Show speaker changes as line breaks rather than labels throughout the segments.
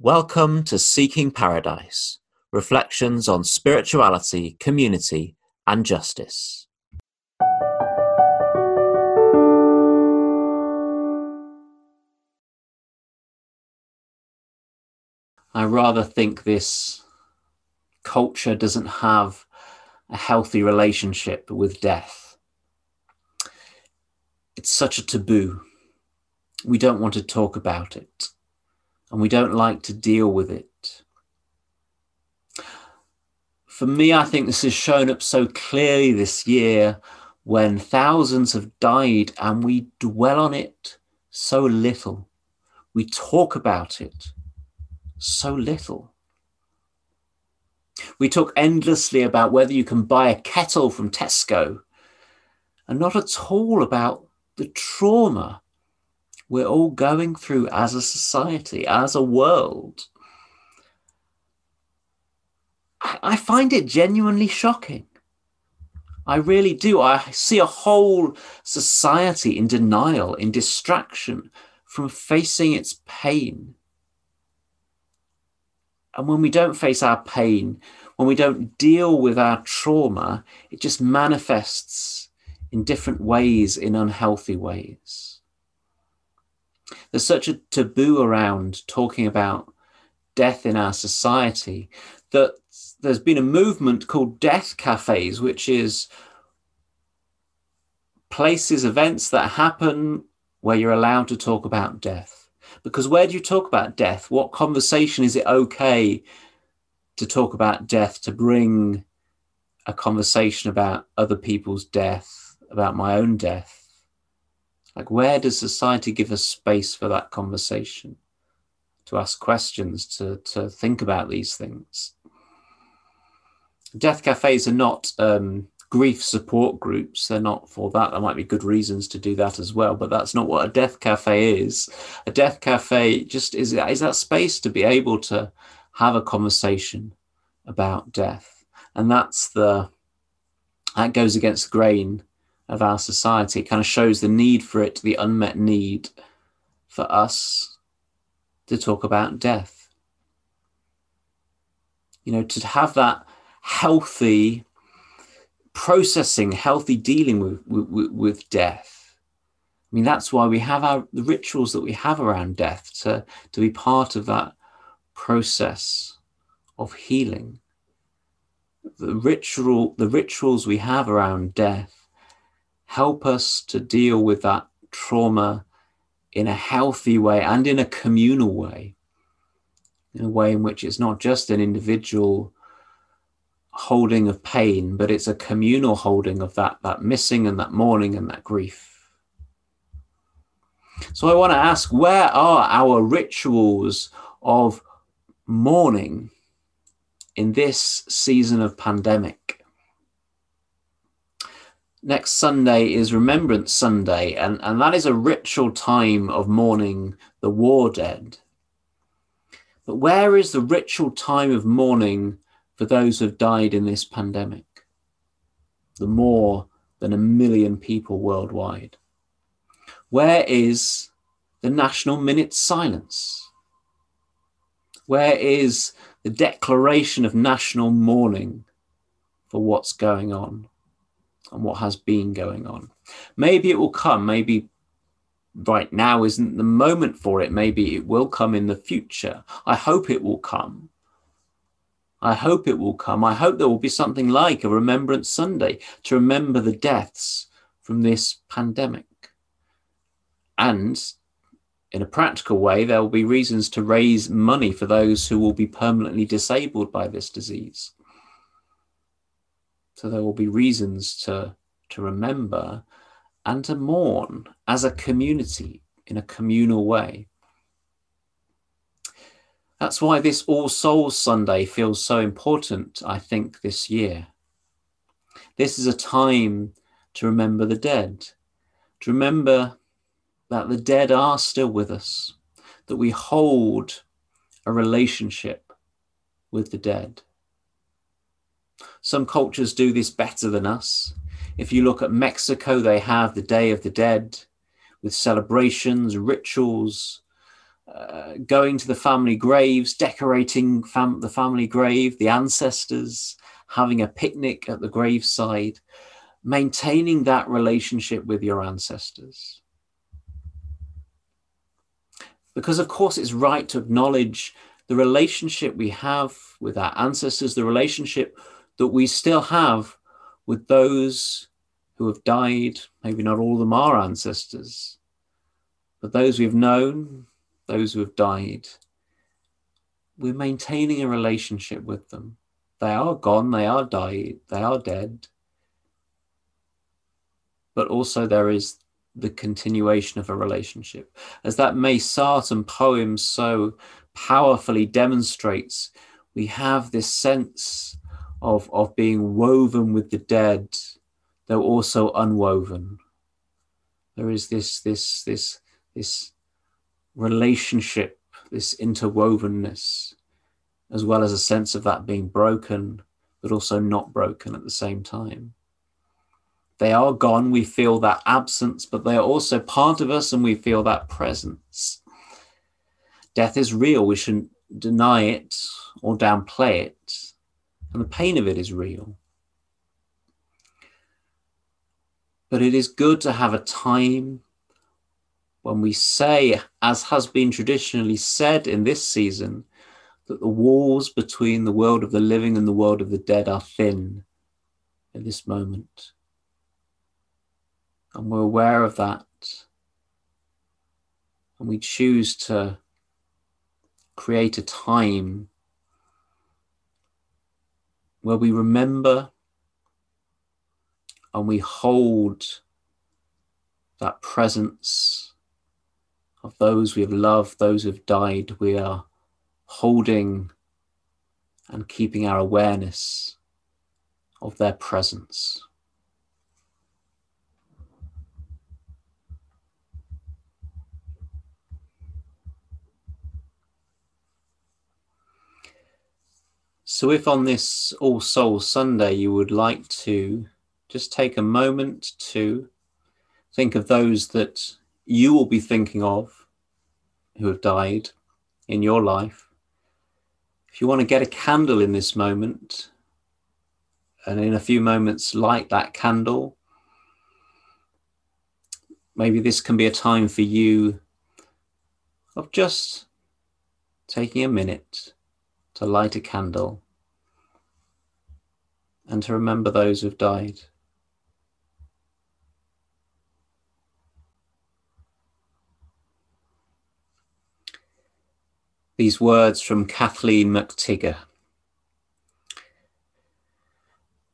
Welcome to Seeking Paradise Reflections on Spirituality, Community, and Justice. I rather think this culture doesn't have a healthy relationship with death. It's such a taboo. We don't want to talk about it and we don't like to deal with it. For me, I think this has shown up so clearly this year when thousands have died and we dwell on it so little. We talk about it so little. We talk endlessly about whether you can buy a kettle from Tesco and not at all about the trauma we're all going through as a society, as a world. I, find it genuinely shocking. I really do. I see a whole society in denial, in distraction from facing its pain. And when we don't face our pain, when we don't deal with our trauma, it just manifests in different ways, in unhealthy ways there's such a taboo around talking about death in our society that there's been a movement called death cafes, which is places, events that happen where you're allowed to talk about death. Because where do you talk about death? What conversation is it okay to talk about death, to bring a conversation about other people's death, about my own death? Like, where does society give us space for that conversation? To ask questions, to, to think about these things. Death cafes are not um, grief support groups. They're not for that. There might be good reasons to do that as well, but that's not what a death cafe is. A death cafe just is, is that space to be able to have a conversation about death. And that's the, that goes against the grain of our society. It kind of shows the need for it, the unmet need for us to talk about death. You know, to have that healthy processing, healthy dealing with, with, with death. I mean, that's why we have our the rituals that we have around death to, to be part of that process of healing. The ritual, the rituals we have around death help us to deal with that trauma in a healthy way and in a communal way, in a way in which it's not just an individual holding of pain, but it's a communal holding of that, that missing and that mourning and that grief. So I want to ask where are our rituals of mourning in this season of pandemic? Next Sunday is Remembrance Sunday, and, and that is a ritual time of mourning the war dead. But where is the ritual time of mourning for those who have died in this pandemic? The more than a million people worldwide. Where is the national minute silence? Where is the declaration of national mourning for what's going on? And what has been going on. Maybe it will come, maybe right now isn't the moment for it. Maybe it will come in the future. I hope it will come. I hope it will come. I hope there will be something like a Remembrance Sunday to remember the deaths from this pandemic. And in a practical way, there will be reasons to raise money for those who will be permanently disabled by this disease. So there will be reasons to, to remember and to mourn as a community in a communal way. That's why this All Souls Sunday feels so important, I think, this year. This is a time to remember the dead, to remember that the dead are still with us, that we hold a relationship with the dead. Some cultures do this better than us. If you look at Mexico, they have the Day of the Dead with celebrations, rituals, uh, going to the family graves, decorating fam- the family grave, the ancestors, having a picnic at the graveside, maintaining that relationship with your ancestors. Because, of course, it's right to acknowledge the relationship we have with our ancestors, the relationship that we still have with those who have died. Maybe not all of them are ancestors, but those we've known, those who have died, we're maintaining a relationship with them. They are gone, they are died, they are dead. But also there is the continuation of a relationship. As that May Sarton poem so powerfully demonstrates, we have this sense of, of being woven with the dead, though also unwoven. There is this, this, this, this relationship, this interwovenness, as well as a sense of that being broken, but also not broken at the same time. They are gone, we feel that absence, but they are also part of us and we feel that presence. Death is real, we shouldn't deny it or downplay it, and the pain of it is real. But it is good to have a time when we say, as has been traditionally said in this season, that the walls between the world of the living and the world of the dead are thin at this moment. And we're aware of that. And we choose to create a time where we remember and we hold that presence of those we have loved, those who have died, we are holding and keeping our awareness of their presence. So, if on this All Souls Sunday you would like to just take a moment to think of those that you will be thinking of who have died in your life. If you want to get a candle in this moment, and in a few moments light that candle, maybe this can be a time for you of just taking a minute to light a candle and to remember those who've died. these words from Kathleen McTighe.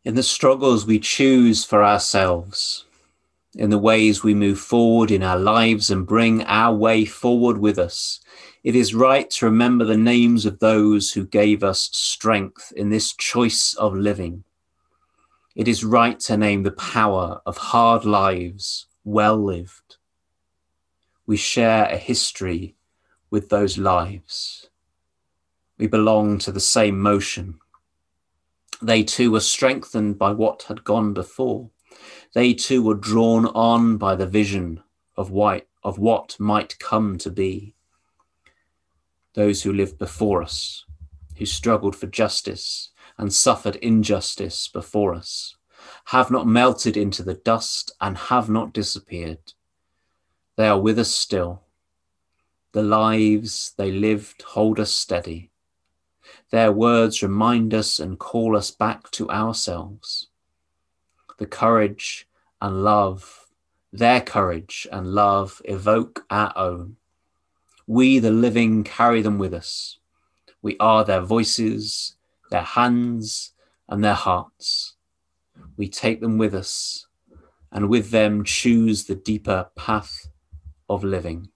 In the struggles we choose for ourselves, in the ways we move forward in our lives and bring our way forward with us, it is right to remember the names of those who gave us strength in this choice of living. It is right to name the power of hard lives well lived. We share a history with those lives. We belong to the same motion. They too were strengthened by what had gone before. They too were drawn on by the vision of, white, of what might come to be. Those who lived before us, who struggled for justice and suffered injustice before us, have not melted into the dust and have not disappeared. They are with us still the lives they lived hold us steady. Their words remind us and call us back to ourselves. The courage and love, their courage and love evoke our own. We, the living, carry them with us. We are their voices, their hands, and their hearts. We take them with us and with them choose the deeper path of living.